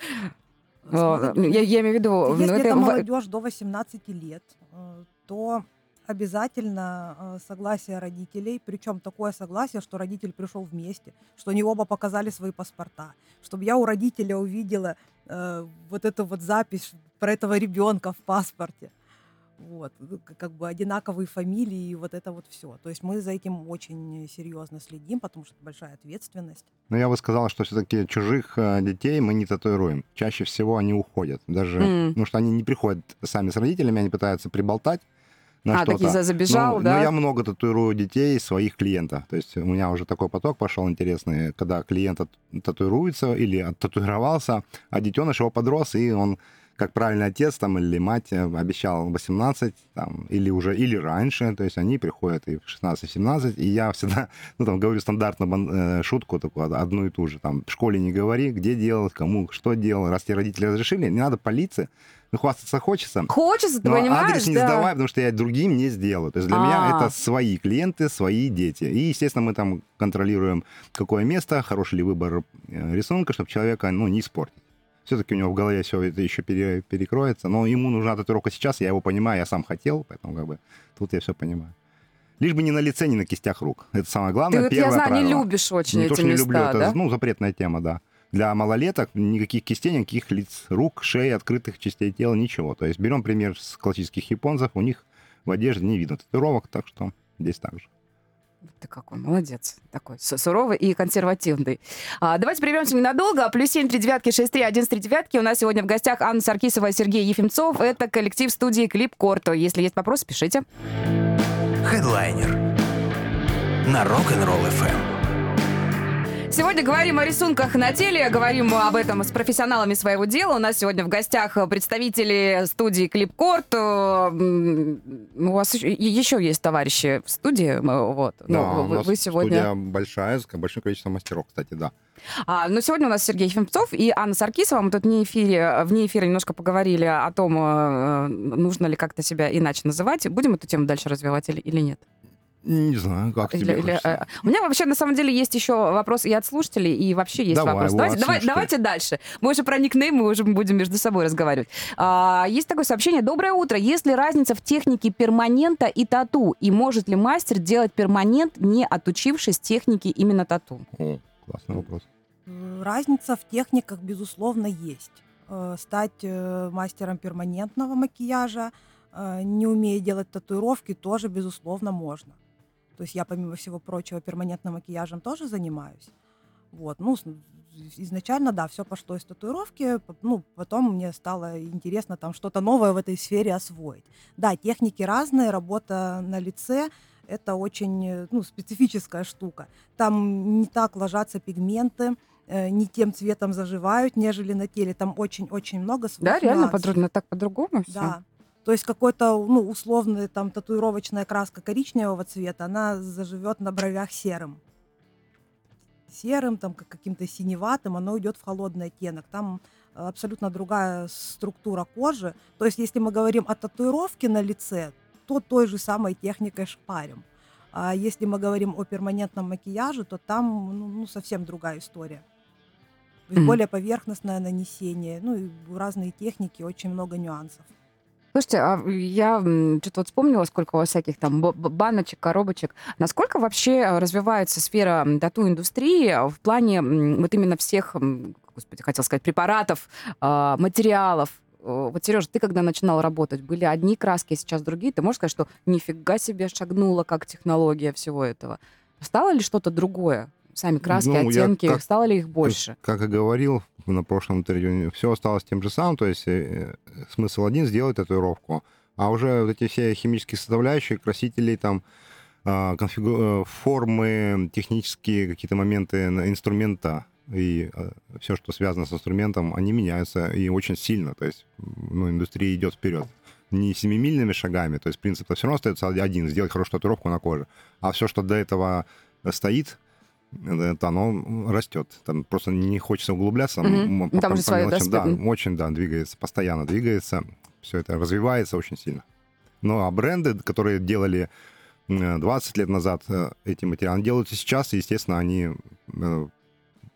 Э, молодежью. Я я имею в виду... ну, Если это молодежь до 18 лет, э, то обязательно э, согласие родителей, причем такое согласие, что родитель пришел вместе, что они оба показали свои паспорта, чтобы я у родителя увидела э, вот эту вот запись про этого ребенка в паспорте. Вот, ну, к- как бы одинаковые фамилии и вот это вот все. То есть мы за этим очень серьезно следим, потому что это большая ответственность. Но я бы сказал, что все-таки чужих э, детей мы не татуируем. Чаще всего они уходят. Даже, М. потому что они не приходят сами с родителями, они пытаются приболтать на А, что-то. такие за- забежал, Ну, да? Но я много татуирую детей своих клиентов. То есть у меня уже такой поток пошел интересный, когда клиент татуируется или оттатуировался, а детеныш его подрос, и он как правильный отец там или мать э, обещал 18 там, или уже или раньше, то есть они приходят и в 16-17, и я всегда, [laughs] ну там говорю стандартно бан- э, шутку такую одну и ту же, там в школе не говори, где делать, кому что делать, раз тебе родители разрешили, не надо палиться, ну хвастаться хочется, Хочется, ты но понимаешь? адрес не да. сдавай, потому что я другим не сделаю. То есть для меня А. это свои клиенты, свои дети. И, естественно, мы там контролируем, какое место, хороший ли выбор э, рисунка, чтобы человека ну, не испортить. Все-таки у него в голове все это еще пере- перекроется. Но ему нужна татуировка сейчас, я его понимаю, я сам хотел, поэтому как бы тут я все понимаю. Лишь бы не на лице, не на кистях рук. Это самое главное. Ты вот, я первое знаю, не правило. любишь очень Не эти то, что не места, люблю, это да? ну, запретная тема, да. Для малолеток никаких кистей, никаких лиц, рук, шеи, открытых частей тела, ничего. То есть берем пример с классических японцев, у них в одежде не видно татуировок, так что здесь так же. Ты какой молодец. Такой су- суровый и консервативный. А, давайте прервемся ненадолго. Плюс семь, три девятки, шесть, три, один, три девятки. У нас сегодня в гостях Анна Саркисова и Сергей Ефимцов. Это коллектив студии Клип Корто. Если есть вопросы, пишите. Хедлайнер на Rock'n'Roll FM. Сегодня говорим о рисунках на теле, говорим об этом с профессионалами своего дела. У нас сегодня в гостях представители студии Клипкорт. Э, У вас еще, есть товарищи в студии, м, вот. Да, Ну, у вы, нас вы сегодня. студия большая, с большим количеством мастеров, кстати, да. А, ну, сегодня у нас Сергей Ефимцов и Анна Саркисова. Мы тут не эфире, вне эфира немножко поговорили о том, э, нужно ли как-то себя иначе называть. Будем эту тему дальше развивать или, или нет? Не знаю, как Или- тебе или, хочется. э, у меня вообще на самом деле есть еще вопрос и от слушателей, и вообще есть Давай, вопрос. Давайте, давай- давайте дальше. Мы уже про никнейм, мы уже будем между собой разговаривать. А, есть такое сообщение. Доброе утро. Есть ли разница в технике перманента и тату? И может ли мастер делать перманент, не отучившись технике именно тату? О, классный вопрос. Разница в техниках, безусловно, есть. Э, Стать э, мастером перманентного макияжа, не умея делать татуировки, тоже, безусловно, можно. То есть я, помимо всего прочего, перманентным макияжем тоже занимаюсь. Вот, ну, изначально, да, все пошло из татуировки, ну, потом мне стало интересно там что-то новое в этой сфере освоить. Да, техники разные, работа на лице – это очень, э, ну, специфическая штука. Там не так ложатся пигменты, э, не тем цветом заживают, нежели на теле. Там очень-очень много своих Да, реально подробно, так по-другому все. Да. То есть какой-то, ну, условная там татуировочная краска коричневого цвета, она заживет на бровях серым. Серым, там, как каким-то синеватым, оно идет в холодный оттенок. Там э, абсолютно другая структура кожи. То есть, если мы говорим о татуировке на лице, то той же самой техникой шпарим. А если мы говорим о перманентном макияже, то там ну, ну, совсем другая история. То есть Мгм. более поверхностное нанесение, ну и разные техники, очень много нюансов. Слушайте, а я что-то вот вспомнила, сколько у вас всяких там баночек, коробочек. Насколько вообще э, развивается сфера тату-индустрии в плане вот именно всех, господи, хотел сказать, препаратов, а, материалов? Вот, Сережа, ты когда начинал работать, были одни краски, сейчас другие. Ты можешь сказать, что нифига себе шагнула как технология всего этого? Стало ли что-то другое? Сами краски, Ну, оттенки, как- стало ли их больше? Как, как и говорил на прошлом интервью, все осталось тем же самым, то есть э, смысл один сделать татуировку, а уже вот эти все химические составляющие, красители, там, а, конфигу- э, формы, технические какие-то моменты инструмента и все, что связано с инструментом, они меняются и очень сильно, то есть ну, индустрия идет вперед. Не семимильными шагами, то есть принцип все равно остается один, сделать хорошую татуировку на коже, а все, что до этого стоит, это оно растет. Там просто не хочется углубляться. Мгм. м, Там по- же по своё, да, да, очень, да, двигается, постоянно двигается. Все это развивается очень сильно. Ну, а бренды, которые делали э, 20 лет назад э, эти материалы, они делают и сейчас, и, естественно, они э,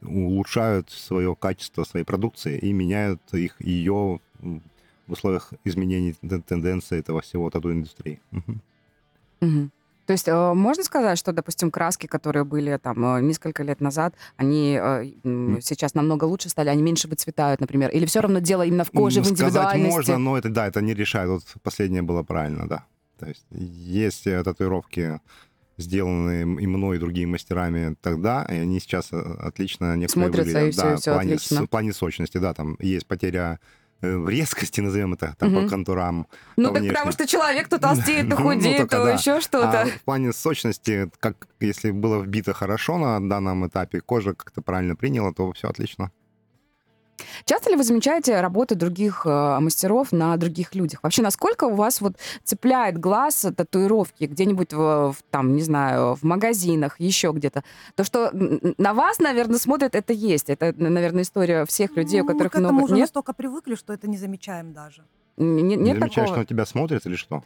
улучшают свое качество своей продукции и меняют их, ее в условиях изменений тен- тенденций этого всего тату-индустрии. Мгм. Мгм. То есть э, можно сказать, что, допустим, краски, которые были там э, несколько лет назад, они э, м, сейчас намного лучше стали, они меньше выцветают, например, или все равно дело именно в коже, в Сказать индивидуальности? можно, но это, да, это не решает. Вот последнее было правильно, да. То есть есть э, татуировки, сделанные и мной, и другими мастерами тогда, и они сейчас э, отлично некоторые Смотрятся, и всё- и да, всё в плане, отлично. с- в плане сочности, да, там есть потеря в резкости, назовем это, там, Мгм. по контурам. Ну, так внешне. потому что человек то толстеет, то [laughs] Ну, худеет, только то да. еще что-то. А в плане сочности, как если было вбито хорошо на данном этапе, кожа как-то правильно приняла, то все отлично. Часто ли вы замечаете работы других э, мастеров на других людях? Вообще, насколько у вас вот цепляет глаз татуировки где-нибудь в, в, там, не знаю, в магазинах, еще где-то? То, что на вас, наверное, смотрят, это есть. Это, наверное, история всех людей, у Ну, которых мы к этому много... уже Нет? настолько привыкли, что это не замечаем даже. Не- Не Нет замечаешь, такого? что на тебя смотрят или что?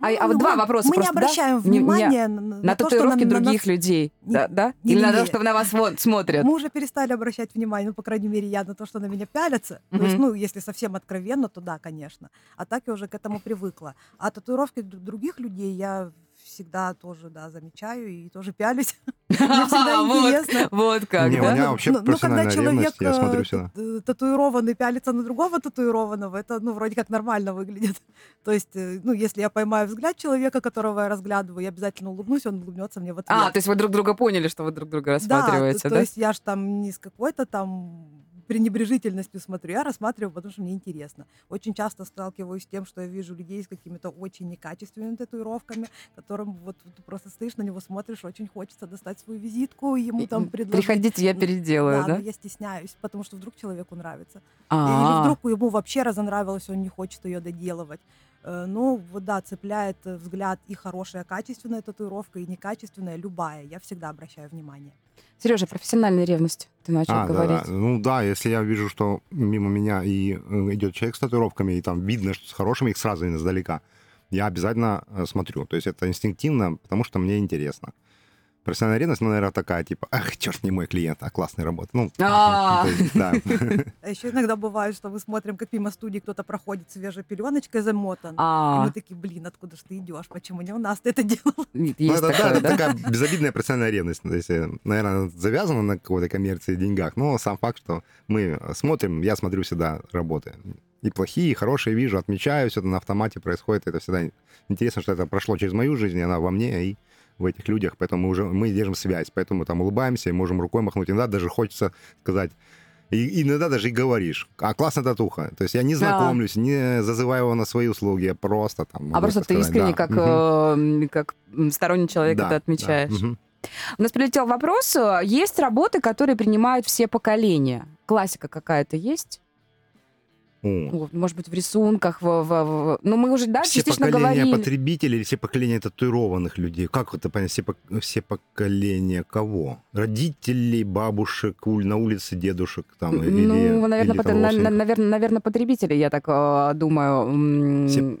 А- а вот мы- два вопроса Мы просто, не да? обращаем Не- не- внимания на, На то, что татуировки на- на других нас- людей, Не- да? да? не- Или на не- то, что на вас вот смотрят? Мы уже перестали обращать внимание, ну, по крайней мере, я на то, что на меня пялятся. То есть, ну, если совсем откровенно, то да, конечно. А так я уже к этому привыкла. А татуировки других людей я всегда тоже, да, замечаю и тоже пялюсь. [laughs] [laughs] Мне всегда Вот, интересно. Вот как, Не, у да? меня вообще Ну, ну, когда человек ревность, я смотрю э, э, татуированный пялится на другого татуированного, это, ну, вроде как нормально выглядит. [laughs] То есть, э, ну, если я поймаю взгляд человека, которого я разглядываю, я обязательно улыбнусь, он улыбнется мне в ответ. А, то есть вы друг друга поняли, что вы друг друга рассматриваете, то, да? то есть я же там не с какой-то там пренебрежительностью смотрю, я рассматриваю, потому что мне интересно. Очень часто сталкиваюсь с тем, что я вижу людей с какими-то очень некачественными татуировками, которым вот ты просто стоишь на него, смотришь, очень хочется достать свою визитку, и ему там предложить. Приходите, я переделаю, да, да? я стесняюсь, потому что вдруг человеку нравится. Или А, вдруг ему вообще разонравилось, он не хочет ее доделывать. Э, Ну, вот да, цепляет э, взгляд и хорошая качественная татуировка, и некачественная, любая. Я всегда обращаю внимание. Сережа, профессиональная ревность, ты начал А, да, говорить. да. Ну да, если я вижу, что мимо меня и э, идет человек с татуировками, и там видно, что с хорошими, их сразу издалека, я обязательно э, смотрю. То есть это инстинктивно, потому что мне интересно. Профессиональная ревность, ну, наверное, такая, типа, ах, черт, не мой клиент, а классная работа. Ну, А. да. А еще иногда бывает, что мы смотрим, как мимо студии кто-то проходит свежей пеленочкой замотан. И А, мы такие, блин, откуда ж ты идешь? Почему не у нас ты это делал? есть это, да, это такая безобидная профессиональная ревность. То есть, э, наверное, завязана на какой-то коммерции и деньгах, но сам факт, что мы смотрим, я смотрю всегда работы. И плохие, и хорошие вижу, отмечаю, все это на автомате происходит. Это всегда интересно, что это прошло через мою жизнь, и она во мне, и в этих людях, поэтому мы уже мы держим связь, поэтому там улыбаемся и можем рукой махнуть. Иногда даже хочется сказать, и иногда даже и говоришь, а классная татуха. То есть я не знакомлюсь, не зазываю его на свои услуги, я просто там... А просто ты сказать, искренне, да. как, э, как сторонний человек Да, это да, отмечаешь. мгм. У нас прилетел вопрос. э, Есть работы, которые принимают все поколения? Классика какая-то есть? О. Может быть, в рисунках, в, в- в- ну мы уже, да, все частично поколения говорили. потребителей или все поколения татуированных людей? Как это понять? Все, пок- все поколения кого? Родителей, бабушек, уль- на улице дедушек там? Или, ну, наверное, или там родственников? наверное, наверное, потребители, я так э, думаю. Все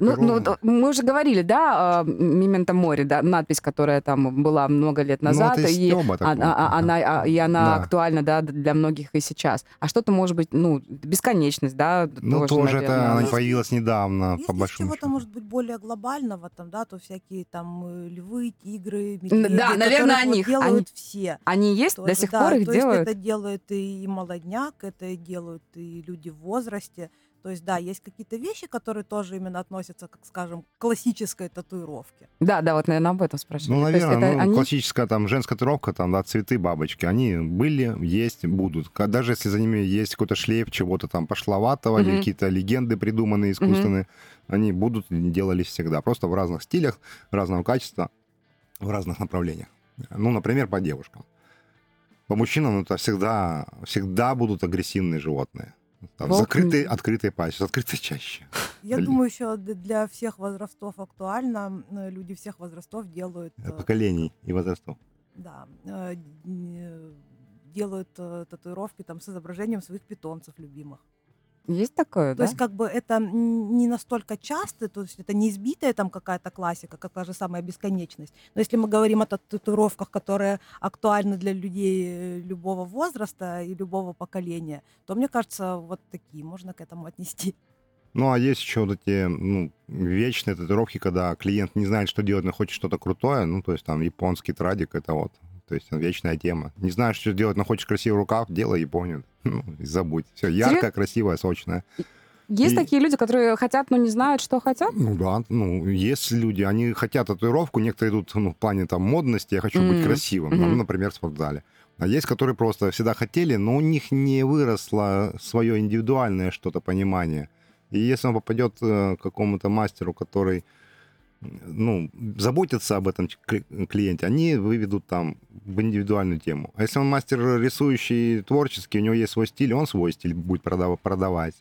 Ну, ну, мы уже говорили, да, э, «Мементо море», да, надпись, которая там была много лет Ну, назад, это и, такой. она, а- она, а, и она Да. актуальна, да, для многих и сейчас. А что-то может быть, ну, бесконечность, да, Ну, тоже, наверное. это она Есть- появилась недавно, Если по большому чего-то может быть более глобального, там, да, то всякие там э, львы, тигры, медведи, да, наверное, которых о вот делают Они- все. Они есть, до тоже, сих да, пор их то есть делают. это делают и молодняк, это делают и люди в возрасте. То есть, да, есть какие-то вещи, которые тоже именно относятся, как скажем, к классической татуировке. Да, да, вот, наверное, об этом спрашивали. Ну, наверное, это ну, они? классическая там женская татуировка, там, да, цветы, бабочки, они были, есть, будут. Даже если за ними есть какой-то шлейф чего-то там пошловатого или Мгм. какие-то легенды придуманные, искусственные, они будут и делались всегда. Просто в разных стилях, разного качества, в разных направлениях. Ну, например, по девушкам. По мужчинам это всегда, всегда будут агрессивные животные. Там, Волк, закрытые, открытые пасти, открытые чаще. Я Блин. думаю, еще для всех возрастов актуально. э, Люди всех возрастов делают, э, Поколений и возрастов. да, э, делают татуировки там с изображением своих питомцев любимых. Есть такое, То да? есть как бы это не настолько часто, то есть это не избитая там какая-то классика, как та же самая бесконечность. Но если мы говорим о тат- татуировках, которые актуальны для людей э, любого возраста и любого поколения, то мне кажется, вот такие можно к этому отнести. Ну, а есть еще вот эти, ну, вечные татуировки, когда клиент не знает, что делать, но хочет что-то крутое, ну, то есть там японский традик, это вот, то есть вечная тема. Не знаешь, что делать, но хочешь красивый рукав, делай Японию. [laughs] Ну, и забудь. Все, яркая, красивая, сочная. Есть и- такие люди, которые хотят, но не знают, что хотят? Ну да, ну, есть люди, они хотят татуировку, некоторые идут, ну, в плане там модности, я хочу быть Мгм. красивым, Мгм. ну, например, в спортзале. А есть, которые просто всегда хотели, но у них не выросло свое индивидуальное что-то понимание. И если он попадет э, к какому-то мастеру, который ну, заботится об этом кли- клиенте, они выведут там в индивидуальную тему. А если он мастер рисующий, творческий, у него есть свой стиль, он свой стиль будет продав- продавать.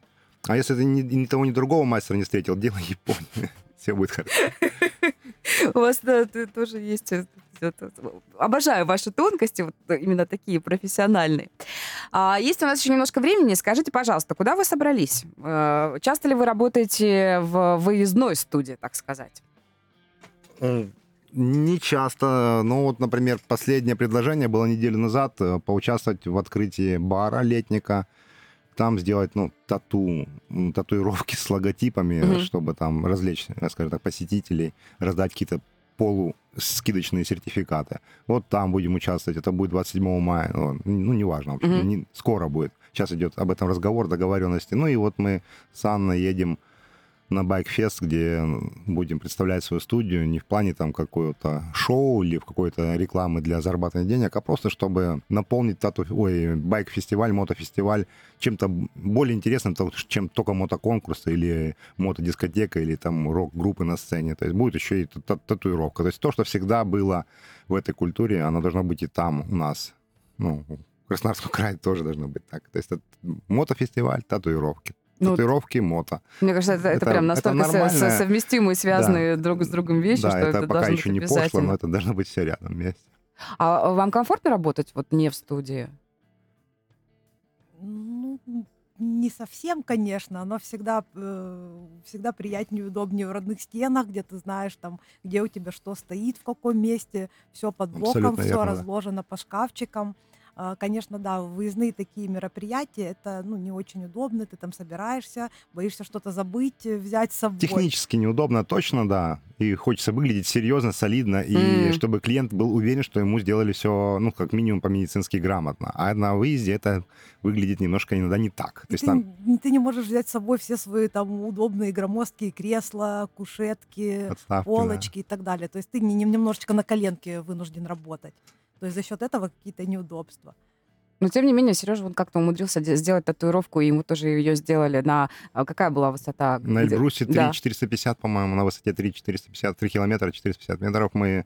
А если ты ни, ни того, ни другого мастера не встретил, делай Японию. [laughs] Все будет хорошо. У вас да, тоже есть... Обожаю ваши тонкости, вот именно такие профессиональные. А, Есть у нас еще немножко времени. Скажите, пожалуйста, куда вы собрались? Э, Часто ли вы работаете в выездной студии, так сказать? Не часто. Но вот, например, последнее предложение было неделю назад э, поучаствовать в открытии бара летника. Там сделать, ну, тату, татуировки с логотипами, Мгм. чтобы там развлечь, э, скажем так, посетителей, раздать какие-то полускидочные сертификаты. Вот там будем участвовать. Это будет 27 мая. Ну, ну, неважно, Мгм. не- скоро будет. Сейчас идет об этом разговор, договоренности. Ну и вот мы с Анной едем на Байкфест, где будем представлять свою студию не в плане там какого-то шоу или в какой-то рекламы для зарабатывания денег, а просто чтобы наполнить тату, ой, байк-фестиваль, мотофестиваль чем-то более интересным, чем только мотоконкурсы или мотодискотека или там рок-группы на сцене. То есть будет еще и та- татуировка. То есть то, что всегда было в этой культуре, оно должно быть и там у нас. Ну, Краснодарском крае тоже должно быть так. То есть это мотофестиваль, татуировки. Ну, Татуировки, мото. Мне кажется, это, это Это- прям это настолько со- нормальная- совместимые, связанные друг с другом вещи, да, что это, это, пока должно еще быть не пошло, но это должно быть все рядом вместе. А вам комфортно работать вот не в студии? Ну, не совсем, конечно, но всегда, э, всегда приятнее и удобнее в родных стенах, где ты знаешь, там, где у тебя что стоит, в каком месте, все под боком, Абсолютно все верно, да. разложено по шкафчикам. А, Конечно, да, выездные такие мероприятия, это ну, не очень удобно, ты там собираешься, боишься что-то забыть, э, взять с собой. Технически неудобно, точно, да. И хочется выглядеть серьезно, солидно, и чтобы клиент был уверен, что ему сделали все, ну, как минимум по-медицински грамотно. А на выезде это выглядит немножко иногда не так. То есть ты, там ты не можешь взять с собой все свои там удобные громоздкие кресла, кушетки, подставки, да. полочки и так далее. То есть ты не- не- немножечко на коленке вынужден работать. То есть за счет этого какие-то неудобства. Но тем не менее, Сережа вот как-то умудрился де- сделать татуировку, и ему тоже ее сделали на... а Какая была высота? На Эльбрусе Да. 3,450, по-моему, на высоте 3,450, 3 километра, 450 метров мы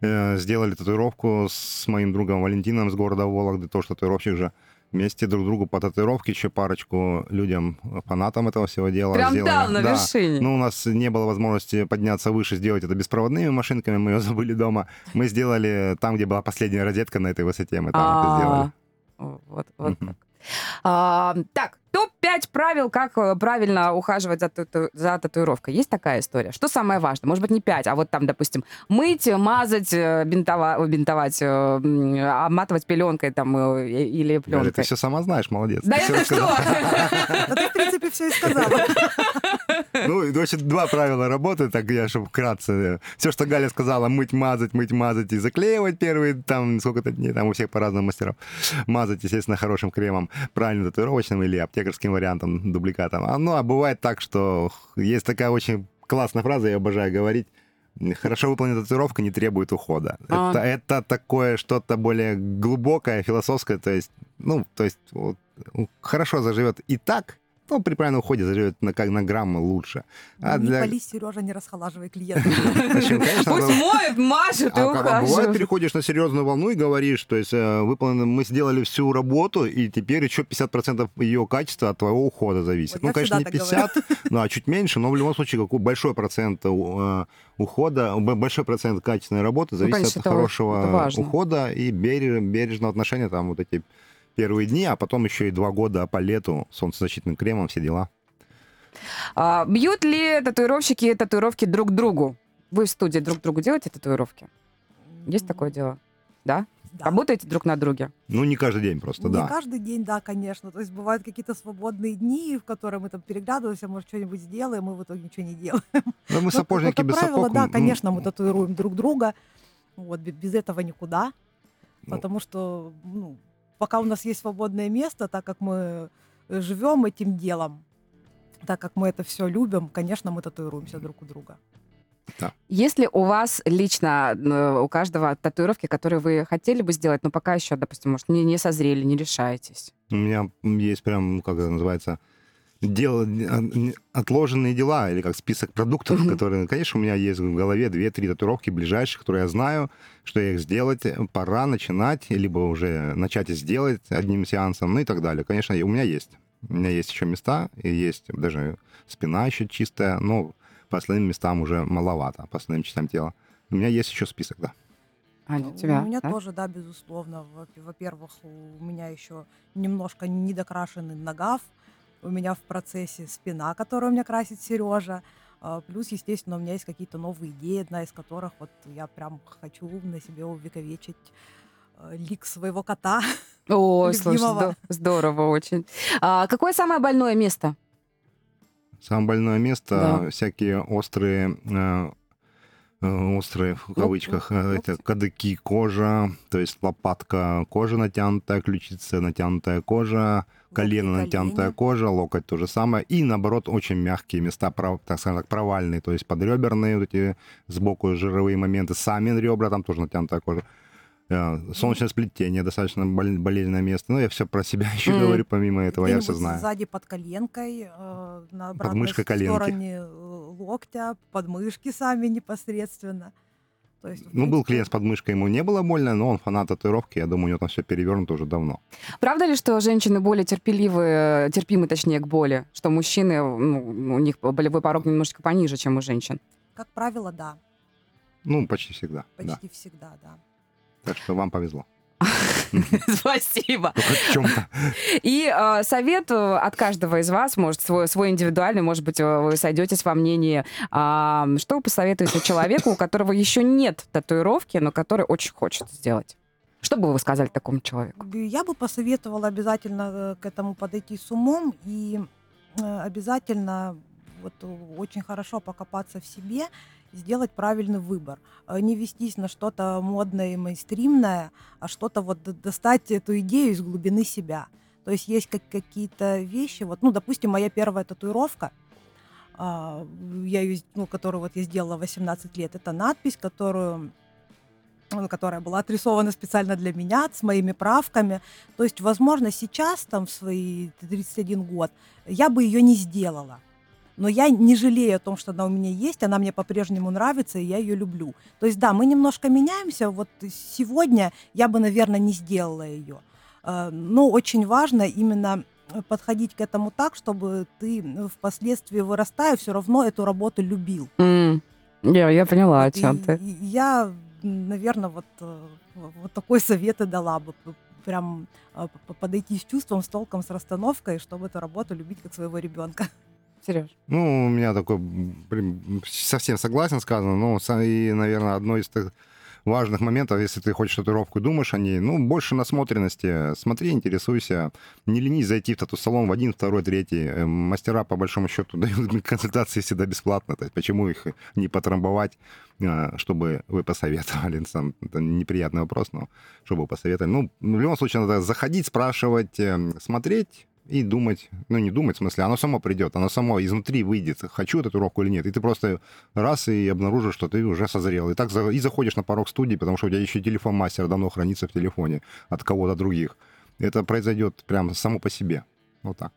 э, сделали татуировку с моим другом Валентином с города Вологды, тоже татуировщик же. Вместе друг другу по татуировке, еще парочку людям, фанатам этого всего дела Прям сделали. там, на Да. вершине. Ну, у нас не было возможности подняться выше, сделать это беспроводными машинками, мы ее [laughs] забыли дома. Мы сделали там, где была последняя розетка на этой высоте, мы там это сделали. А, Вот, вот Мгм. так. А, так, топ-5 правил, как э, правильно ухаживать за, тату- за татуировкой. Есть такая история? Что самое важное? Может быть, не 5, а вот там, допустим, мыть, мазать, э, бинтова- бинтовать, э, обматывать пеленкой там или Галя, пленкой. ты все сама знаешь, молодец. Да это что? [laughs] Ты, в принципе, все и сказала. [laughs] Ну, значит, два правила работы, так я, чтобы вкратце. Все, что Галя сказала, мыть, мазать, мыть, мазать и заклеивать первые, там, сколько-то дней, там у всех по-разному мастеров. Мазать, естественно, хорошим кремом, правильно татуировочным или аптекарским вариантом, дубликатом. А, ну, а бывает так, что есть такая очень классная фраза, я обожаю говорить, Хорошо выполненная татуировка не требует ухода. А. Это, это такое что-то более глубокое, философское, то есть, ну, то есть вот, хорошо заживет и так, ну, при правильном уходе заживет на, как на граммы лучше. А не для... пались, Сережа, не расхолаживай клиента. [laughs] Пусть моет, мажет и а, а бывает, ухаживает. переходишь на серьезную волну и говоришь, то есть э, выполнено, мы сделали всю работу, и теперь еще 50% ее качества от твоего ухода зависит. Ну, конечно, не всегда так 50, [laughs] ну, а чуть меньше, но в любом случае какой большой процент э, ухода, большой процент качественной работы зависит Ну, конечно, от хорошего ухода и береж- бережного отношения, там вот эти первые дни, а потом еще и два года по лету солнцезащитным кремом, все дела. А, бьют ли татуировщики татуировки друг другу? Вы в студии друг другу делаете татуировки? Есть такое дело? Да? Да. Работаете друг на друге? Ну, не каждый день просто, Не да. каждый день, да, конечно. То есть бывают какие-то свободные дни, в которые мы там переглядываемся, может, что-нибудь сделаем, мы в итоге ничего не делаем. Но мы Ну, сапожники без правило, сапог. да, ну, конечно, мы татуируем друг друга. Вот, бе- без этого никуда. Ну. Потому что, ну, пока у нас есть свободное место, так как мы э, живем этим делом, так как мы это все любим, конечно, мы татуируемся друг у друга. Если у вас лично, э, у каждого татуировки, которые вы хотели бы сделать, но пока еще, допустим, может, не, не созрели, не решаетесь? У меня есть прям, ну, как это называется, дел, не- отложенные дела, или как список продуктов, Мгм. которые, конечно, у меня есть в голове 2-3 татуировки ближайшие, которые я знаю, что я их сделать, пора начинать, либо уже начать и сделать одним сеансом, ну и так далее. Конечно, у меня есть. У меня есть еще места, и есть даже спина еще чистая, но по остальным местам уже маловато, по остальным частям тела. У меня есть еще список, да. Аня, у тебя? у меня да? тоже, да, безусловно. Во- Во-первых, у меня еще немножко недокрашенный нагав. У меня в процессе спина, которую у меня красит Сережа. А, Плюс, естественно, у меня есть какие-то новые идеи, одна из которых вот я прям хочу на себе увековечить э, лик своего кота. [laughs] Ой, слушай, любимого. здорово очень. А, какое самое больное место? Самое больное место Да. всякие острые, э, острые в кавычках, э, это кадыки, кожа, то есть лопатка, кожа натянутая, ключица натянутая кожа, колено натянутая кожа, локоть то же самое, и наоборот очень мягкие места, так скажем так, провальные, то есть подреберные вот эти сбоку жировые моменты, сами ребра, там тоже натянутая кожа. Э, Солнечное сплетение достаточно бол- болезненное место. Ну, я все про себя [laughs] еще Мгм. говорю, помимо этого, я все знаю. Сзади под коленкой, э, на обратной Подмышка коленки. стороне э, локтя, подмышки сами непосредственно. То есть, Ну, был клиент с подмышкой, ему не было больно, но он фанат татуировки, я думаю, у него там все перевернуто уже давно. Правда ли, что женщины более терпеливы, терпимы, точнее, к боли? Что мужчины, ну, у них болевой порог немножечко пониже, чем у женщин? Как правило, да, Ну, почти всегда, да. почти всегда, да. Так что вам повезло. [laughs] Спасибо. Чем-то. И э, совет э, от каждого из вас, может, свой, свой индивидуальный, может быть, э, вы сойдетесь во мнении. А, что вы посоветуете человеку, у которого еще нет татуировки, но который очень хочет сделать? Что бы вы сказали такому человеку? Я бы посоветовала обязательно э, к этому подойти с умом и э, обязательно вот э, очень хорошо покопаться в себе, сделать правильный выбор. Э, Не вестись на что-то модное и мейнстримное, а что-то вот достать эту идею из глубины себя. То есть есть как какие-то вещи, вот, ну, допустим, моя первая татуировка, а, я ее, ну, которую вот я сделала в 18 лет, это надпись, которую которая была отрисована специально для меня, с моими правками. То есть, возможно, сейчас, там, в свои 31 год, я бы ее не сделала. Но я не жалею о том, что она у меня есть, она мне по-прежнему нравится, и я ее люблю. То есть, да, мы немножко меняемся. Вот сегодня я бы, наверное, не сделала ее. Э, Но очень важно именно подходить к этому так, чтобы ты э, впоследствии вырастая все равно эту работу любил. М, Я, я поняла, о чем и- ты. Я, наверное, вот, э, вот такой совет и дала бы. Прям э, подойти с чувством, с толком, с расстановкой, чтобы эту работу любить как своего ребенка. Сереж. Ну, у меня такой, совсем согласен сказано, но и, наверное, одно из так важных моментов, если ты хочешь татуировку думаешь о ней, ну, больше насмотренности, смотри, интересуйся, не ленись зайти в тату-салон в один, второй, третий. Э, Мастера, по большому счету, [laughs] дают консультации всегда бесплатно, то есть почему их не потрамбовать, а, чтобы вы посоветовали, [laughs] сам, это неприятный вопрос, но чтобы посоветовали. Ну, в любом случае, надо заходить, спрашивать, э, смотреть, и думать, ну не думать, в смысле, оно само придет, оно само изнутри выйдет, хочу татуировку или нет. И ты просто раз и обнаружишь, что ты уже созрел. И так за- и заходишь на порог студии, потому что у тебя еще телефон мастера давно хранится в телефоне от кого-то других. Это произойдет прям само по себе. Вот так.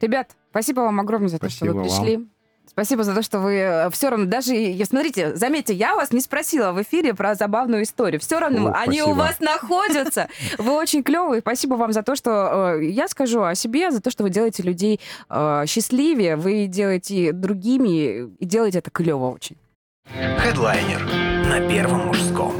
Ребят, спасибо вам огромное за то, что Спасибо вы вам. Спасибо за то, что вы все равно даже... Смотрите, заметьте, я вас не спросила в эфире про забавную историю. Все равно О, они у спасибо. вас находятся. [laughs] Вы очень клевые. Спасибо вам за то, что... э, Я скажу о себе, за то, что вы делаете людей э, счастливее, вы делаете другими и делаете это клево очень. Хедлайнер на Первом мужском.